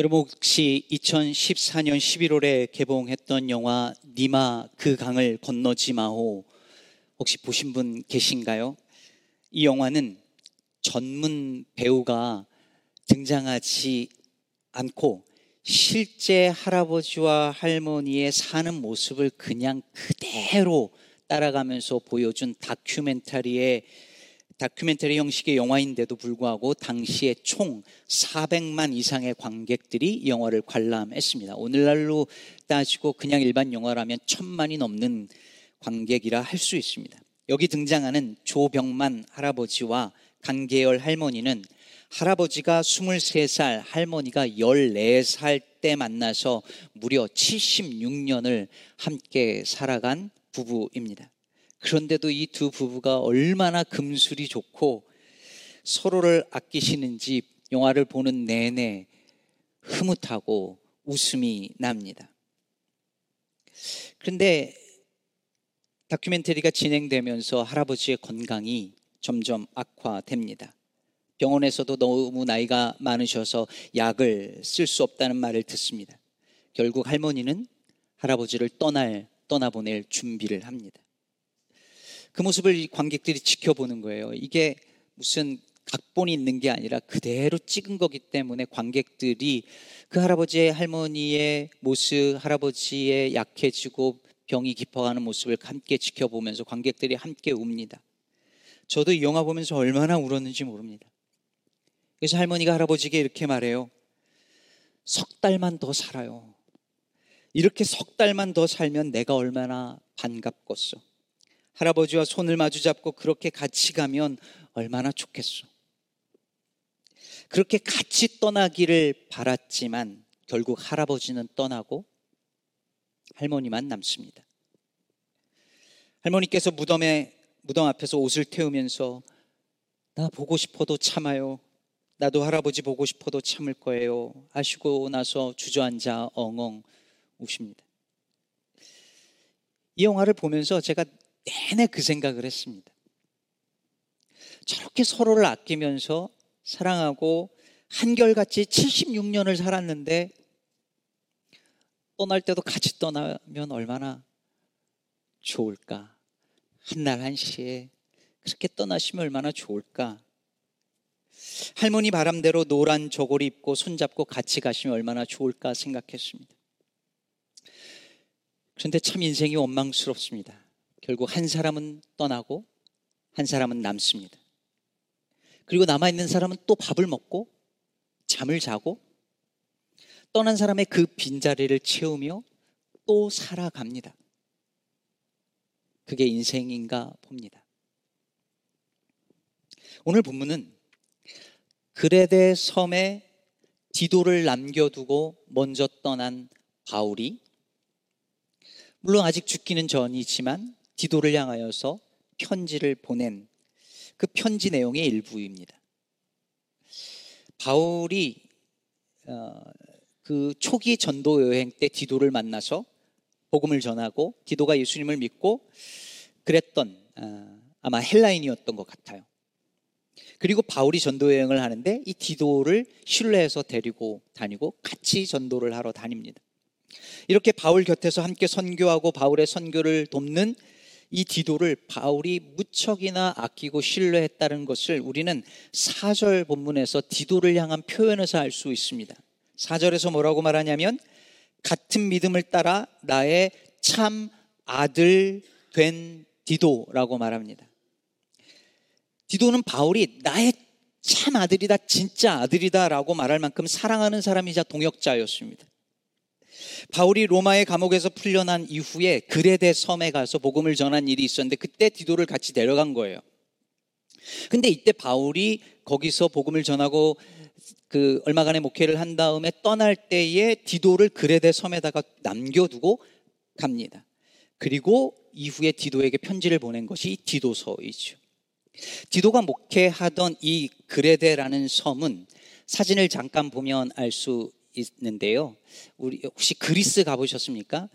여러분 혹시 2014년 11월에 개봉했던 영화 니마 그 강을 건너지 마호 혹시 보신 분 계신가요? 이 영화는 전문 배우가 등장하지 않고 실제 할아버지와 할머니의 사는 모습을 그냥 그대로 따라가면서 보여준 다큐멘터리의 다큐멘터리 형식의 영화인데도 불구하고 당시에 총 400만 이상의 관객들이 이 영화를 관람했습니다. 오늘날로 따지고 그냥 일반 영화라면 천만이 넘는 관객이라 할 수 있습니다. 여기 등장하는 조병만 할아버지와 강계열 할머니는 할아버지가 23살, 할머니가 14살 때 만나서 무려 76년을 함께 살아간 부부입니다. 그런데도 이 두 부부가 얼마나 금술이 좋고 서로를 아끼시는지 영화를 보는 내내 흐뭇하고 웃음이 납니다. 그런데 다큐멘터리가 진행되면서 할아버지의 건강이 점점 악화됩니다. 병원에서도 너무 나이가 많으셔서 약을 쓸 수 없다는 말을 듣습니다. 결국 할머니는 할아버지를 떠날, 떠나보낼 준비를 합니다. 그 모습을 관객들이 지켜보는 거예요. 이게 무슨 각본이 있는 게 아니라 그대로 찍은 거기 때문에 관객들이 그 할아버지의 할머니의 모습, 할아버지의 약해지고 병이 깊어가는 모습을 함께 지켜보면서 관객들이 함께 웁니다. 저도 이 영화 보면서 얼마나 울었는지 모릅니다. 그래서 할머니가 할아버지에게 이렇게 말해요. 석 달만 더 살아요. 이렇게 석 달만 더 살면 내가 얼마나 반갑겠어. 할아버지와 손을 마주 잡고 그렇게 같이 가면 얼마나 좋겠소. 그렇게 같이 떠나기를 바랐지만 결국 할아버지는 떠나고 할머니만 남습니다. 할머니께서 무덤에 무덤 앞에서 옷을 태우면서 나 보고 싶어도 참아요. 나도 할아버지 보고 싶어도 참을 거예요. 하시고 나서 주저앉아 엉엉 우십니다. 이 영화를 보면서 제가 내내 그 생각을 했습니다. 저렇게 서로를 아끼면서 사랑하고 한결같이 76년을 살았는데 떠날 때도 같이 떠나면 얼마나 좋을까. 한 날 한시에 그렇게 떠나시면 얼마나 좋을까. 할머니 바람대로 노란 저고리 입고 손잡고 같이 가시면 얼마나 좋을까 생각했습니다. 그런데 참 인생이 원망스럽습니다. 결국 한 사람은 떠나고 한 사람은 남습니다. 그리고 남아있는 사람은 또 밥을 먹고 잠을 자고 떠난 사람의 그 빈자리를 채우며 또 살아갑니다. 그게 인생인가 봅니다. 오늘 본문은 그레데 섬에 디도를 남겨두고 먼저 떠난 바울이 물론 아직 죽기는 전이지만 디도를 향하여서 편지를 보낸 그 편지 내용의 일부입니다. 바울이 어, 그 초기 전도 여행 때 디도를 만나서 복음을 전하고 디도가 예수님을 믿고 그랬던 어, 아마 헬라인이었던 것 같아요. 그리고 바울이 전도 여행을 하는데 이 디도를 신뢰해서 데리고 다니고 같이 전도를 하러 다닙니다. 이렇게 바울 곁에서 함께 선교하고 바울의 선교를 돕는 이 디도를 바울이 무척이나 아끼고 신뢰했다는 것을 우리는 사절 본문에서 디도를 향한 표현에서 알 수 있습니다. 사절에서 뭐라고 말하냐면 같은 믿음을 따라 나의 참 아들 된 디도라고 말합니다. 디도는 바울이 나의 참 아들이다, 진짜 아들이다라고 말할 만큼 사랑하는 사람이자 동역자였습니다. 바울이 로마의 감옥에서 풀려난 이후에 그레데 섬에 가서 복음을 전한 일이 있었는데 그때 디도를 같이 데려간 거예요. 근데 이때 바울이 거기서 복음을 전하고 그 얼마간의 목회를 한 다음에 떠날 때에 디도를 그레데 섬에다가 남겨두고 갑니다. 그리고 이후에 디도에게 편지를 보낸 것이 디도서이죠. 디도가 목회하던 이 그레데라는 섬은 사진을 잠깐 보면 알 수 있는데요. 우리 혹시 그리스 가보셨습니까?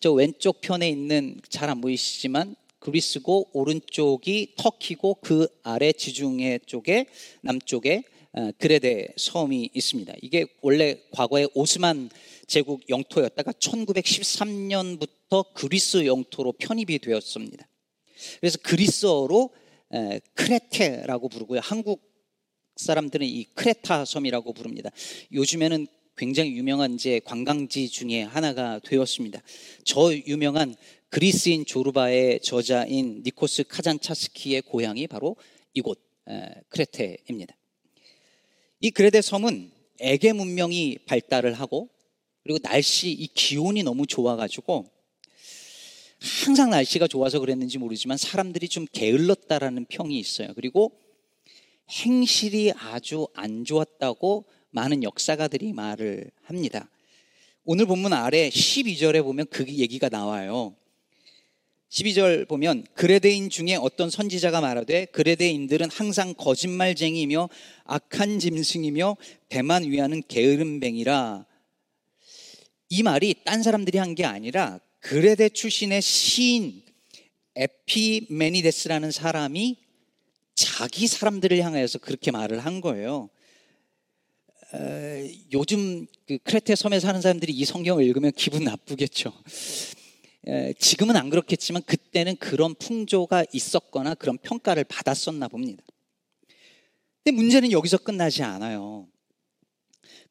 저 왼쪽 편에 있는 잘 안 보이시지만 그리스고 오른쪽이 터키고 그 아래 지중해 쪽에 남쪽에 어, 그레데 섬이 있습니다. 이게 원래 과거에 오스만 제국 영토였다가 1913년부터 그리스 영토로 편입이 되었습니다. 그래서 그리스어로 크레테라고 부르고요. 한국 사람들은 이 크레타 섬이라고 부릅니다. 요즘에는 굉장히 유명한 이제 관광지 중에 하나가 되었습니다. 저 유명한 그리스인 조르바의 저자인 니코스 카잔차스키의 고향이 바로 이곳 크레테입니다. 이 그레데 섬은 에게 문명이 발달을 하고 그리고 날씨 이 기온이 너무 좋아가지고 항상 날씨가 좋아서 그랬는지 모르지만 사람들이 좀 게을렀다라는 평이 있어요. 그리고 행실이 아주 안 좋았다고 많은 역사가들이 말을 합니다. 오늘 본문 아래 12절에 보면 그 얘기가 나와요. 12절 보면 그레데인 중에 어떤 선지자가 말하되 그레데인들은 항상 거짓말쟁이며 악한 짐승이며 배만 위하는 게으름뱅이라 이 말이 딴 사람들이 한 게 아니라 그레데 출신의 시인 에피메니데스라는 사람이 자기 사람들을 향하여서 그렇게 말을 한 거예요. 에, 요즘 그 크레테 섬에 사는 사람들이 이 성경을 읽으면 기분 나쁘겠죠. 에, 지금은 안 그렇겠지만 그때는 그런 풍조가 있었거나 그런 평가를 받았었나 봅니다. 근데 문제는 여기서 끝나지 않아요.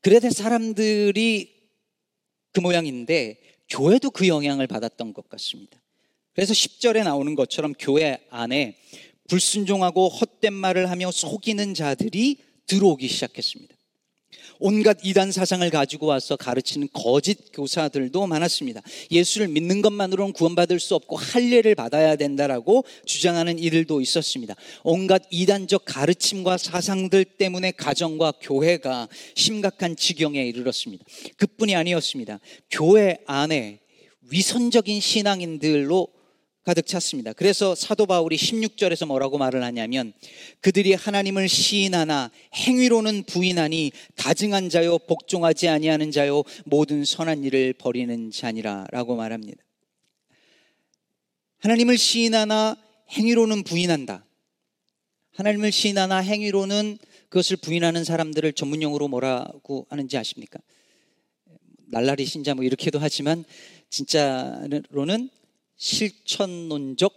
그레데 사람들이 그 모양인데 교회도 그 영향을 받았던 것 같습니다. 그래서 10절에 나오는 것처럼 교회 안에 불순종하고 헛된 말을 하며 속이는 자들이 들어오기 시작했습니다. 온갖 이단 사상을 가지고 와서 가르치는 거짓 교사들도 많았습니다. 예수를 믿는 것만으로는 구원받을 수 없고 할례를 받아야 된다라고 주장하는 이들도 있었습니다. 온갖 이단적 가르침과 사상들 때문에 가정과 교회가 심각한 지경에 이르렀습니다. 그뿐이 아니었습니다. 교회 안에 위선적인 신앙인들로 가득 찼습니다. 그래서 사도 바울이 16절에서 뭐라고 말을 하냐면 그들이 하나님을 시인하나 행위로는 부인하니 가증한 자요 복종하지 아니하는 자요 모든 선한 일을 버리는 자니라라고 말합니다. 하나님을 시인하나 행위로는 부인한다. 하나님을 시인하나 행위로는 그것을 부인하는 사람들을 전문용어로 뭐라고 하는지 아십니까? 날라리 신자 뭐 이렇게도 하지만 진짜로는 실천론적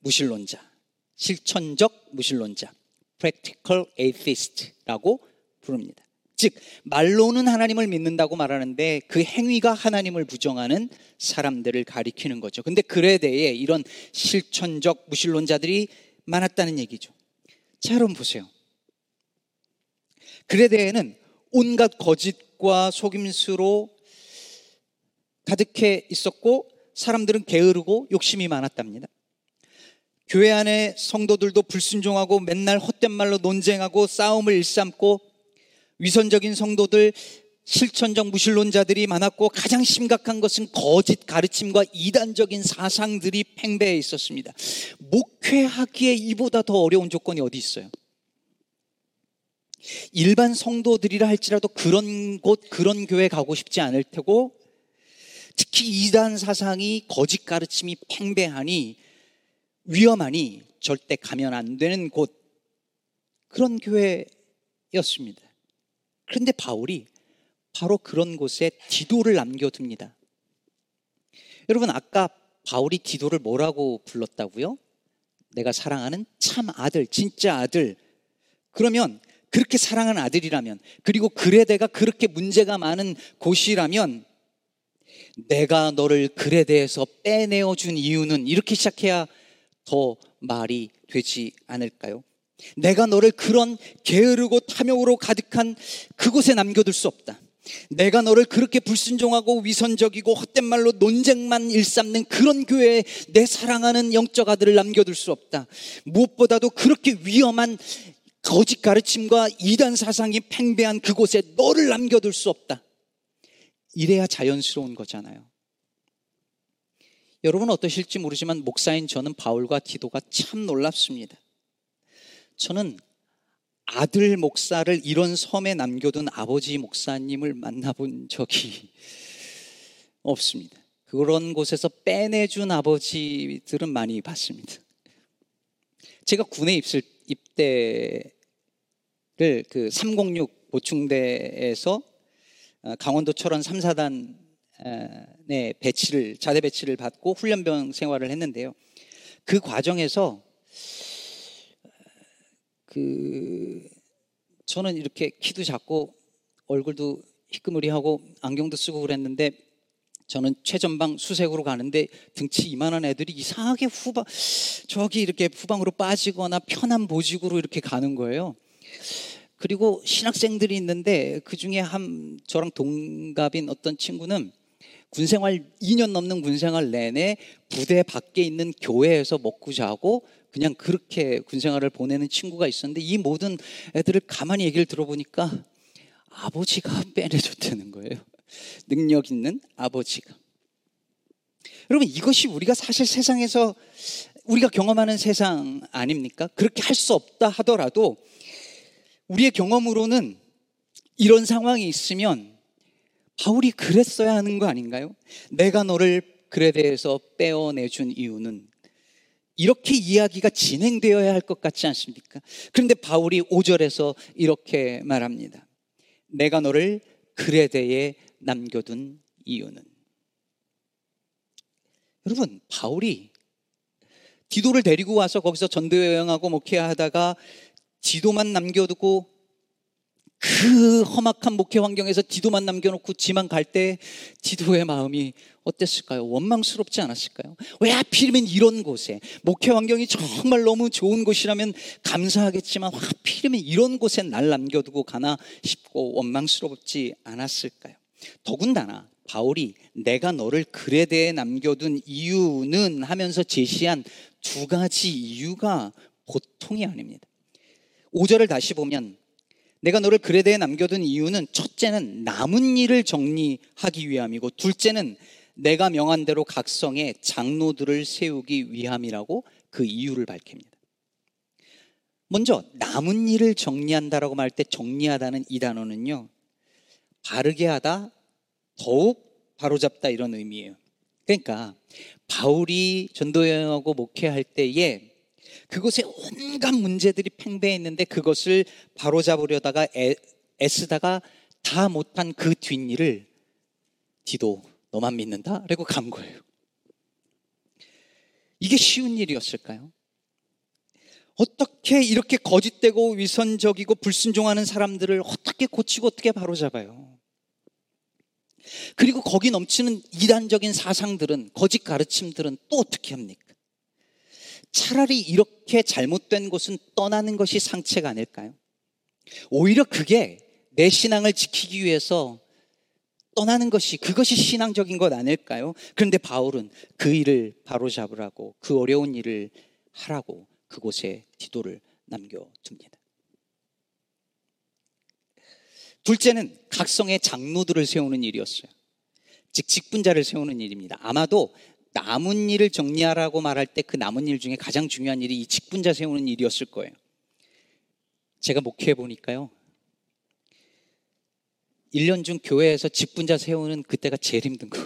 무신론자, 실천적 무신론자, practical atheist라고 부릅니다. 즉 말로는 하나님을 믿는다고 말하는데 그 행위가 하나님을 부정하는 사람들을 가리키는 거죠. 근데 그에 대해 이런 실천적 무신론자들이 많았다는 얘기죠. 자, 여러분 보세요. 그에 대해는 온갖 거짓과 속임수로 가득해 있었고 사람들은 게으르고 욕심이 많았답니다. 교회 안에 성도들도 불순종하고 맨날 헛된 말로 논쟁하고 싸움을 일삼고 위선적인 성도들 실천적 무신론자들이 많았고 가장 심각한 것은 거짓 가르침과 이단적인 사상들이 팽배해 있었습니다. 목회하기에 이보다 더 어려운 조건이 어디 있어요? 일반 성도들이라 할지라도 그런 곳, 그런 교회 가고 싶지 않을 테고 특히 이단 사상이 거짓 가르침이 팽배하니 위험하니 절대 가면 안 되는 곳 그런 교회였습니다. 그런데 바울이 바로 그런 곳에 디도를 남겨둡니다. 여러분 아까 바울이 디도를 뭐라고 불렀다고요? 내가 사랑하는 참 아들, 진짜 아들. 그러면 그렇게 사랑하는 아들이라면 그리고 그레데가 그렇게 문제가 많은 곳이라면 내가 너를 글에 대해서 빼내어 준 이유는 이렇게 시작해야 더 말이 되지 않을까요? 내가 너를 그런 게으르고 탐욕으로 가득한 그곳에 남겨둘 수 없다. 내가 너를 그렇게 불순종하고 위선적이고 헛된 말로 논쟁만 일삼는 그런 교회에 내 사랑하는 영적 아들을 남겨둘 수 없다. 무엇보다도 그렇게 위험한 거짓 가르침과 이단 사상이 팽배한 그곳에 너를 남겨둘 수 없다. 이래야 자연스러운 거잖아요. 여러분 어떠실지 모르지만 목사인 저는 바울과 디도가 참 놀랍습니다. 저는 아들 목사를 이런 섬에 남겨둔 아버지 목사님을 만나본 적이 없습니다. 그런 곳에서 빼내준 아버지들은 많이 봤습니다. 제가 군에 입을, 입대를 그 306 보충대에서 어, 강원도 철원 3, 4단 네, 배치를 자대 배치를 받고 훈련병 생활을 했는데요. 그 과정에서 그 저는 이렇게 키도 작고 얼굴도 희끄무리하고 안경도 쓰고 그랬는데 저는 최전방 수색으로 가는데 등치 이만한 애들이 이상하게 후방 저기 이렇게 후방으로 빠지거나 편한 보직으로 이렇게 가는 거예요. 그리고 신학생들이 있는데 그 중에 한 저랑 동갑인 어떤 친구는 군생활 2년 넘는 군생활 내내 부대 밖에 있는 교회에서 먹고 자고 그냥 그렇게 군생활을 보내는 친구가 있었는데 이 모든 애들을 가만히 얘기를 들어보니까 아버지가 빼내줬다는 거예요. 능력 있는 아버지가. 여러분, 이것이 우리가 사실 세상에서 우리가 경험하는 세상 아닙니까? 그렇게 할 수 없다 하더라도 우리의 경험으로는 이런 상황이 있으면 바울이 그랬어야 하는 거 아닌가요? 내가 너를 대해서 빼어내준 이유는 이렇게 이야기가 진행되어야 할 것 같지 않습니까? 그런데 바울이 5절에서 이렇게 말합니다. 내가 너를 대해 남겨둔 이유는 여러분 바울이 디도를 데리고 와서 거기서 전도 여행하고 목회하다가 디도만 남겨두고 그 험악한 목회 환경에서 디도만 남겨놓고 지만 갈때 디도의 마음이 어땠을까요? 원망스럽지 않았을까요? 왜 하필이면 이런 곳에 목회 환경이 정말 너무 좋은 곳이라면 감사하겠지만 하필이면 이런 곳에 날 남겨두고 가나 싶고 원망스럽지 않았을까요? 더군다나 바울이 내가 너를 글에 대해 남겨둔 이유는 하면서 제시한 두 가지 이유가 보통이 아닙니다. 5절을 다시 보면 내가 너를 대해 남겨둔 이유는 첫째는 남은 일을 정리하기 위함이고 둘째는 내가 명한 대로 각성의 장로들을 세우기 위함이라고 그 이유를 밝힙니다. 먼저 남은 일을 정리한다라고 말할 때 정리하다는 이 단어는요. 바르게 하다, 더욱 바로잡다 이런 의미예요. 그러니까 바울이 전도 여행하고 목회할 때에 그곳에 온갖 문제들이 팽배했는데 그것을 바로잡으려다가 애, 애쓰다가 다 못한 그 뒷일을 디도 너만 믿는다? 라고 간 거예요. 이게 쉬운 일이었을까요? 어떻게 이렇게 거짓되고 위선적이고 불순종하는 사람들을 어떻게 고치고 어떻게 바로잡아요? 그리고 거기 넘치는 이단적인 사상들은 거짓 가르침들은 또 어떻게 합니까? 차라리 이렇게 잘못된 곳은 떠나는 것이 상책가 아닐까요? 오히려 그게 내 신앙을 지키기 위해서 떠나는 것이 그것이 신앙적인 것 아닐까요? 그런데 바울은 그 일을 바로 잡으라고 그 어려운 일을 하라고 그곳에 기도를 남겨둡니다. 둘째는 각성의 장로들을 세우는 일이었어요. 즉 직분자를 세우는 일입니다. 아마도 남은 일을 정리하라고 말할 때 그 남은 일 중에 가장 중요한 일이 이 직분자 세우는 일이었을 거예요. 제가 목회해 보니까요. 1년 중 교회에서 직분자 세우는 그때가 제일 힘든 거.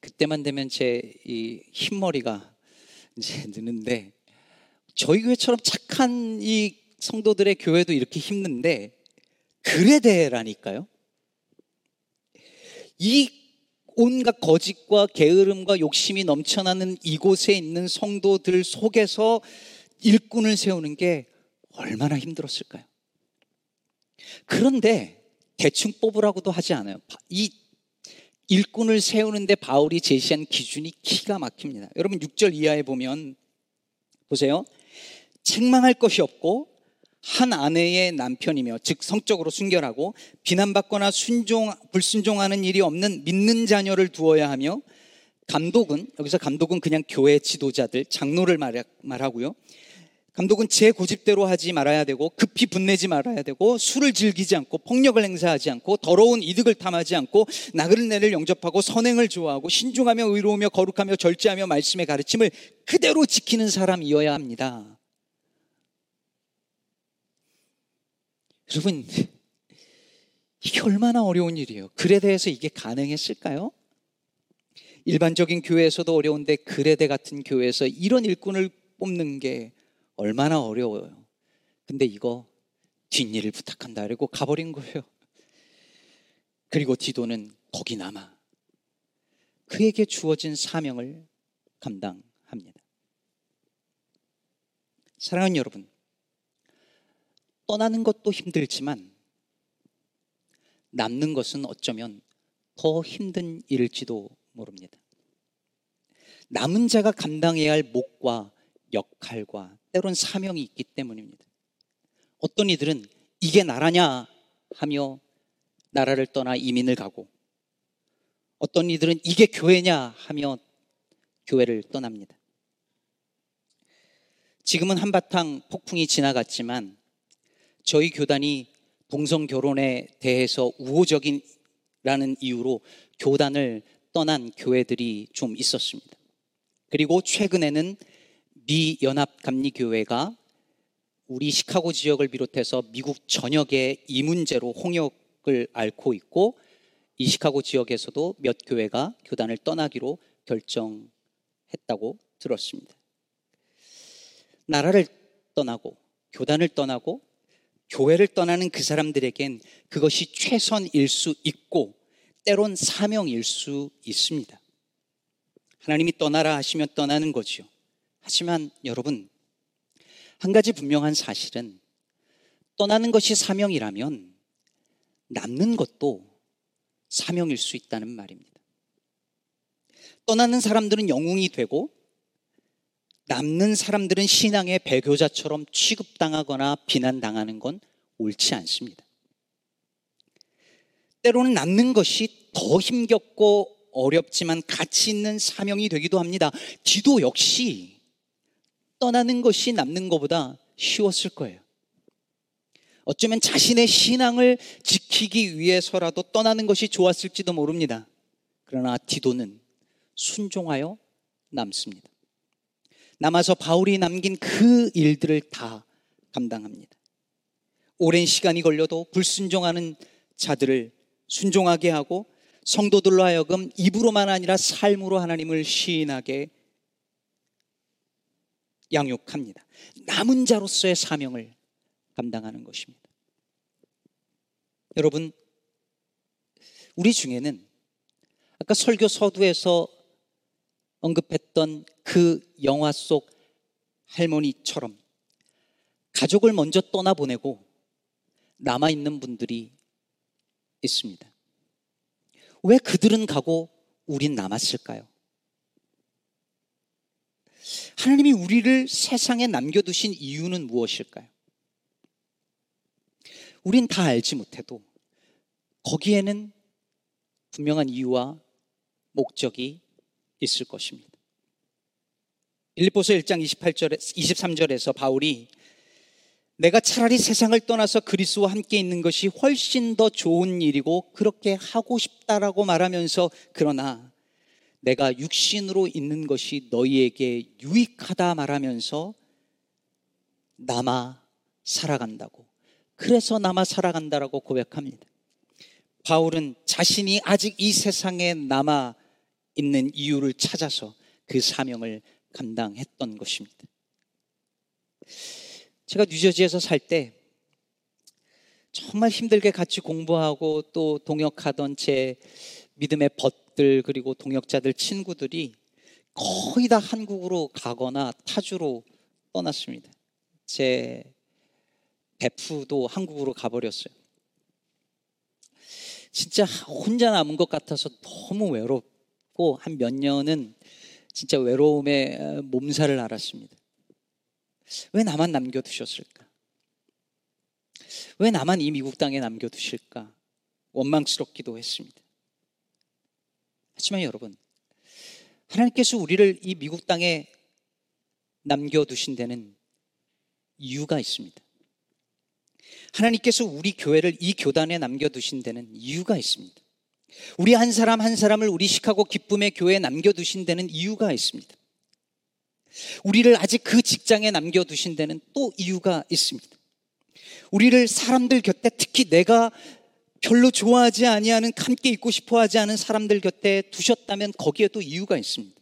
그때만 되면 제 이 흰머리가 이제 느는데 저희 교회처럼 착한 이 성도들의 교회도 이렇게 힘든데 글에 대해라니까요. 이 온갖 거짓과 게으름과 욕심이 넘쳐나는 이곳에 있는 성도들 속에서 일꾼을 세우는 게 얼마나 힘들었을까요? 그런데 대충 뽑으라고도 하지 않아요. 이 일꾼을 세우는데 바울이 제시한 기준이 기가 막힙니다. 여러분 6절 이하에 보면 보세요. 책망할 것이 없고 한 아내의 남편이며 즉 성적으로 순결하고 비난받거나 순종 불순종하는 일이 없는 믿는 자녀를 두어야 하며 감독은 여기서 감독은 그냥 교회 지도자들 장로를 말하고요. 감독은 제 고집대로 하지 말아야 되고 급히 분내지 말아야 되고 술을 즐기지 않고 폭력을 행사하지 않고 더러운 이득을 탐하지 않고 나그네를 영접하고 선행을 좋아하고 신중하며 의로우며 거룩하며 절제하며 말씀의 가르침을 그대로 지키는 사람이어야 합니다. 여러분, 이게 얼마나 어려운 일이에요. 글에 대해서 이게 가능했을까요? 일반적인 교회에서도 어려운데 글에대 같은 교회에서 이런 일꾼을 뽑는 게 얼마나 어려워요. 근데 이거 뒷일을 부탁한다. 그리고 가버린 거예요. 그리고 디도는 거기 남아 그에게 주어진 사명을 감당합니다. 사랑하는 여러분, 떠나는 것도 힘들지만 남는 것은 어쩌면 더 힘든 일일지도 모릅니다. 남은 자가 감당해야 할 목과 역할과 때론 사명이 있기 때문입니다. 어떤 이들은 이게 나라냐 하며 나라를 떠나 이민을 가고 어떤 이들은 이게 교회냐 하며 교회를 떠납니다. 지금은 한바탕 폭풍이 지나갔지만 저희 교단이 동성 결혼에 대해서 우호적인라는 이유로 교단을 떠난 교회들이 좀 있었습니다. 그리고 최근에는 미 연합 감리 교회가 우리 시카고 지역을 비롯해서 미국 전역에 이 문제로 홍역을 앓고 있고 이 시카고 지역에서도 몇 교회가 교단을 떠나기로 결정했다고 들었습니다. 나라를 떠나고 교단을 떠나고 교회를 떠나는 그 사람들에겐 그것이 최선일 수 있고 때론 사명일 수 있습니다. 하나님이 떠나라 하시면 떠나는 거지요. 하지만 여러분, 한 가지 분명한 사실은 떠나는 것이 사명이라면 남는 것도 사명일 수 있다는 말입니다. 떠나는 사람들은 영웅이 되고 남는 사람들은 신앙의 배교자처럼 취급당하거나 비난당하는 건 옳지 않습니다. 때로는 남는 것이 더 힘겹고 어렵지만 가치 있는 사명이 되기도 합니다. 기도 역시 떠나는 것이 남는 것보다 쉬웠을 거예요. 어쩌면 자신의 신앙을 지키기 위해서라도 떠나는 것이 좋았을지도 모릅니다. 그러나 디도는 순종하여 남습니다. 남아서 바울이 남긴 그 일들을 다 감당합니다. 오랜 시간이 걸려도 불순종하는 자들을 순종하게 하고 성도들로 하여금 입으로만 아니라 삶으로 하나님을 시인하게 양육합니다. 남은 자로서의 사명을 감당하는 것입니다. 여러분, 우리 중에는 아까 설교 서두에서 언급했던 그 영화 속 할머니처럼 가족을 먼저 떠나보내고 남아있는 분들이 있습니다. 왜 그들은 가고 우린 남았을까요? 하나님이 우리를 세상에 남겨두신 이유는 무엇일까요? 우린 다 알지 못해도 거기에는 분명한 이유와 목적이 있을 것입니다. 빌립보서 1장 28절에 23절에서 바울이 내가 차라리 세상을 떠나서 그리스와 함께 있는 것이 훨씬 더 좋은 일이고 그렇게 하고 싶다라고 말하면서 그러나 내가 육신으로 있는 것이 너희에게 유익하다 말하면서 남아 살아간다고. 그래서 남아 살아간다라고 고백합니다. 바울은 자신이 아직 이 세상에 남아 있는 이유를 찾아서 그 사명을 감당했던 것입니다. 제가 뉴저지에서 살 때 정말 힘들게 같이 공부하고 또 동역하던 제 믿음의 벗들 그리고 동역자들 친구들이 거의 다 한국으로 가거나 타주로 떠났습니다. 제 베프도 한국으로 가버렸어요. 진짜 혼자 남은 것 같아서 너무 외롭고 한 몇 년은 진짜 외로움의 몸살을 앓았습니다. 왜 나만 남겨두셨을까? 왜 나만 이 미국 땅에 남겨두실까? 원망스럽기도 했습니다. 하지만 여러분, 하나님께서 우리를 이 미국 땅에 남겨두신 데는 이유가 있습니다. 하나님께서 우리 교회를 이 교단에 남겨두신 데는 이유가 있습니다. 우리 한 사람 한 사람을 우리 시카고 기쁨의 교회에 남겨두신 데는 이유가 있습니다. 우리를 아직 그 직장에 남겨두신 데는 또 이유가 있습니다. 우리를 사람들 곁에 특히 내가 별로 좋아하지 아니하는 함께 있고 싶어 하지 않은 사람들 곁에 두셨다면 거기에 도 이유가 있습니다.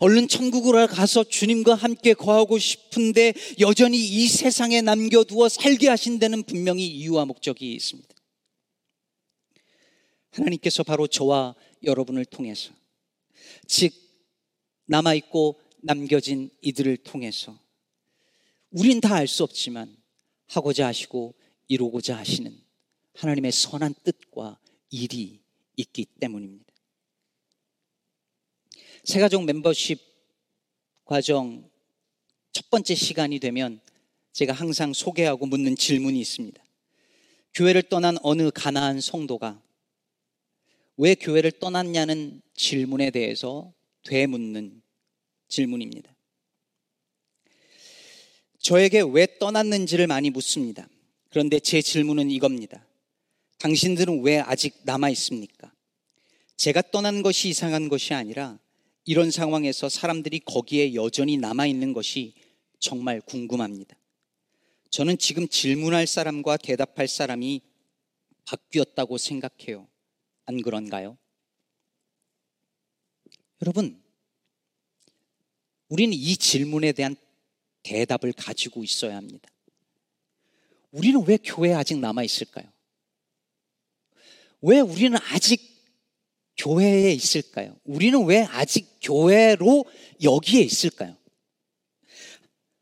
얼른 천국으로 가서 주님과 함께 거하고 싶은데 여전히 이 세상에 남겨두어 살게 하신 데는 분명히 이유와 목적이 있습니다. 하나님께서 바로 저와 여러분을 통해서, 즉, 남아있고 남겨진 이들을 통해서, 우린 다 알 수 없지만, 하고자 하시고 이루고자 하시는 하나님의 선한 뜻과 일이 있기 때문입니다. 새가족 멤버십 과정 첫 번째 시간이 되면 제가 항상 소개하고 묻는 질문이 있습니다. 교회를 떠난 어느 가나안 성도가 왜 교회를 떠났냐는 질문에 대해서 되묻는 질문입니다. 저에게 왜 떠났는지를 많이 묻습니다. 그런데 제 질문은 이겁니다. 당신들은 왜 아직 남아 있습니까? 제가 떠난 것이 이상한 것이 아니라 이런 상황에서 사람들이 거기에 여전히 남아 있는 것이 정말 궁금합니다. 저는 지금 질문할 사람과 대답할 사람이 바뀌었다고 생각해요. 안 그런가요? 여러분, 우리는 이 질문에 대한 대답을 가지고 있어야 합니다. 우리는 왜 교회에 아직 남아 있을까요? 왜 우리는 아직 교회에 있을까요? 우리는 왜 아직 교회로 여기에 있을까요?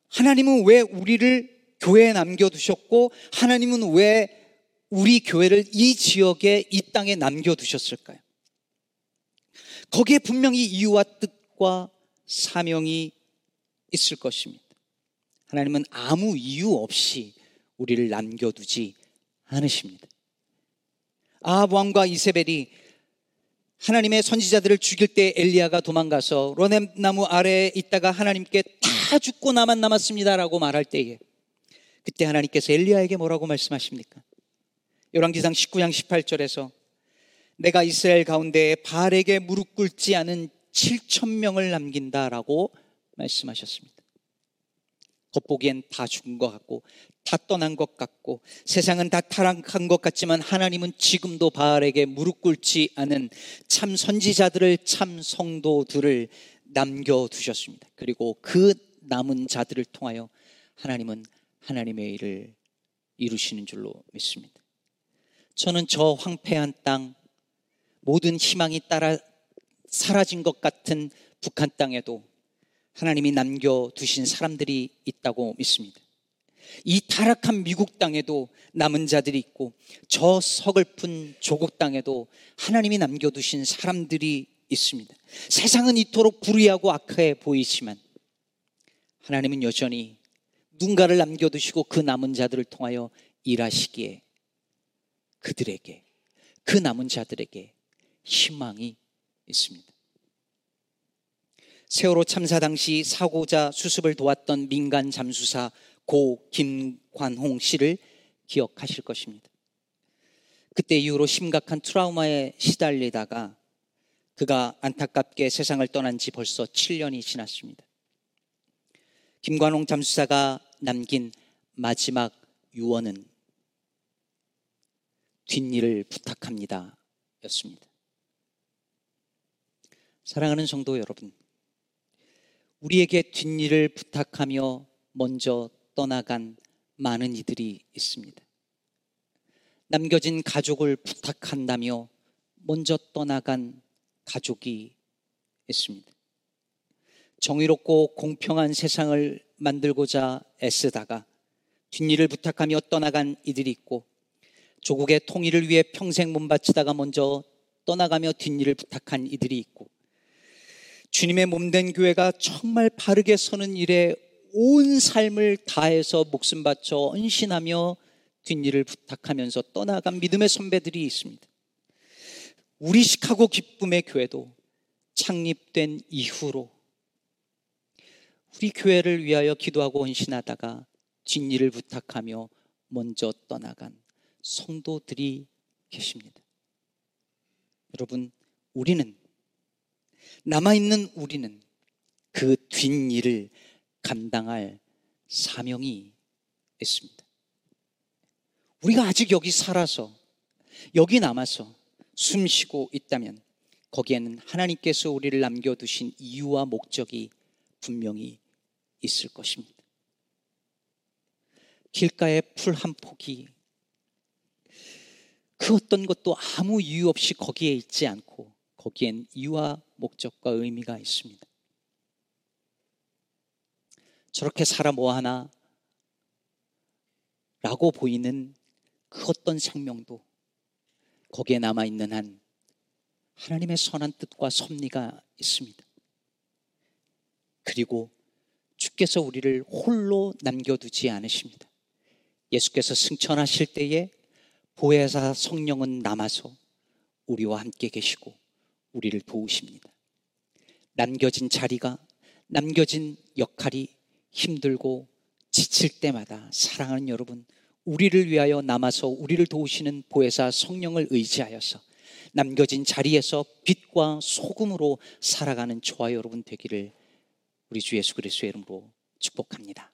하나님은 왜 우리를 교회에 남겨두셨고, 하나님은 왜 우리 교회를 이 지역에, 이 땅에 남겨두셨을까요? 거기에 분명히 이유와 뜻과 사명이 있을 것입니다. 하나님은 아무 이유 없이 우리를 남겨두지 않으십니다. 아합 왕과 이세벨이 하나님의 선지자들을 죽일 때 엘리야가 도망가서 로넴 나무 아래에 있다가 하나님께 다 죽고 나만 남았습니다라고 말할 때에 그때 하나님께서 엘리야에게 뭐라고 말씀하십니까? 열왕기상 19장 18절에서 내가 이스라엘 가운데 바알에게 무릎 꿇지 않은 7천 명을 남긴다라고 말씀하셨습니다. 겉보기엔 다 죽은 것 같고 다 떠난 것 같고 세상은 다 타락한 것 같지만 하나님은 지금도 바알에게 무릎 꿇지 않은 참 선지자들을 참 성도들을 남겨 두셨습니다. 그리고 그 남은 자들을 통하여 하나님은 하나님의 일을 이루시는 줄로 믿습니다. 저는 저 황폐한 땅 모든 희망이 따라 사라진 것 같은 북한 땅에도 하나님이 남겨두신 사람들이 있다고 믿습니다. 이 타락한 미국 땅에도 남은 자들이 있고 저 서글픈 조국 땅에도 하나님이 남겨두신 사람들이 있습니다. 세상은 이토록 불의하고 악해 보이지만 하나님은 여전히 누군가를 남겨두시고 그 남은 자들을 통하여 일하시기에 그들에게 그 남은 자들에게 희망이 있습니다. 세월호 참사 당시 사고자 수습을 도왔던 민간 잠수사 고 김관홍 씨를 기억하실 것입니다. 그때 이후로 심각한 트라우마에 시달리다가 그가 안타깝게 세상을 떠난 지 벌써 7년이 지났습니다. 김관홍 잠수사가 남긴 마지막 유언은 뒷일을 부탁합니다. 였습니다. 사랑하는 성도 여러분, 우리에게 뒷일을 부탁하며 먼저 떠나간 많은 이들이 있습니다. 남겨진 가족을 부탁한다며 먼저 떠나간 가족이 있습니다. 정의롭고 공평한 세상을 만들고자 애쓰다가 뒷일을 부탁하며 떠나간 이들이 있고 조국의 통일을 위해 평생 몸바치다가 먼저 떠나가며 뒷일을 부탁한 이들이 있고 주님의 몸된 교회가 정말 바르게 서는 일에 온 삶을 다해서 목숨 바쳐 헌신하며 뒷일을 부탁하면서 떠나간 믿음의 선배들이 있습니다. 우리 시카고 기쁨의 교회도 창립된 이후로 우리 교회를 위하여 기도하고 헌신하다가 뒷일을 부탁하며 먼저 떠나간 성도들이 계십니다. 여러분, 우리는 남아있는 우리는 그 뒷일을 감당할 사명이 있습니다. 우리가 아직 여기 살아서, 여기 남아서 숨 쉬고 있다면 거기에는 하나님께서 우리를 남겨두신 이유와 목적이 분명히 있을 것입니다. 길가에 풀 한 폭이 그 어떤 것도 아무 이유 없이 거기에 있지 않고 거기엔 이유와 목적과 의미가 있습니다. 저렇게 살아 뭐하나 라고 보이는 그 어떤 생명도 거기에 남아있는 한 하나님의 선한 뜻과 섭리가 있습니다. 그리고 주께서 우리를 홀로 남겨두지 않으십니다. 예수께서 승천하실 때에 보혜사 성령은 남아서 우리와 함께 계시고 우리를 도우십니다. 남겨진 자리가 남겨진 역할이 힘들고 지칠 때마다 사랑하는 여러분 우리를 위하여 남아서 우리를 도우시는 보혜사 성령을 의지하여서 남겨진 자리에서 빛과 소금으로 살아가는 저와 여러분 되기를 우리 주 예수 그리스도의 이름으로 축복합니다.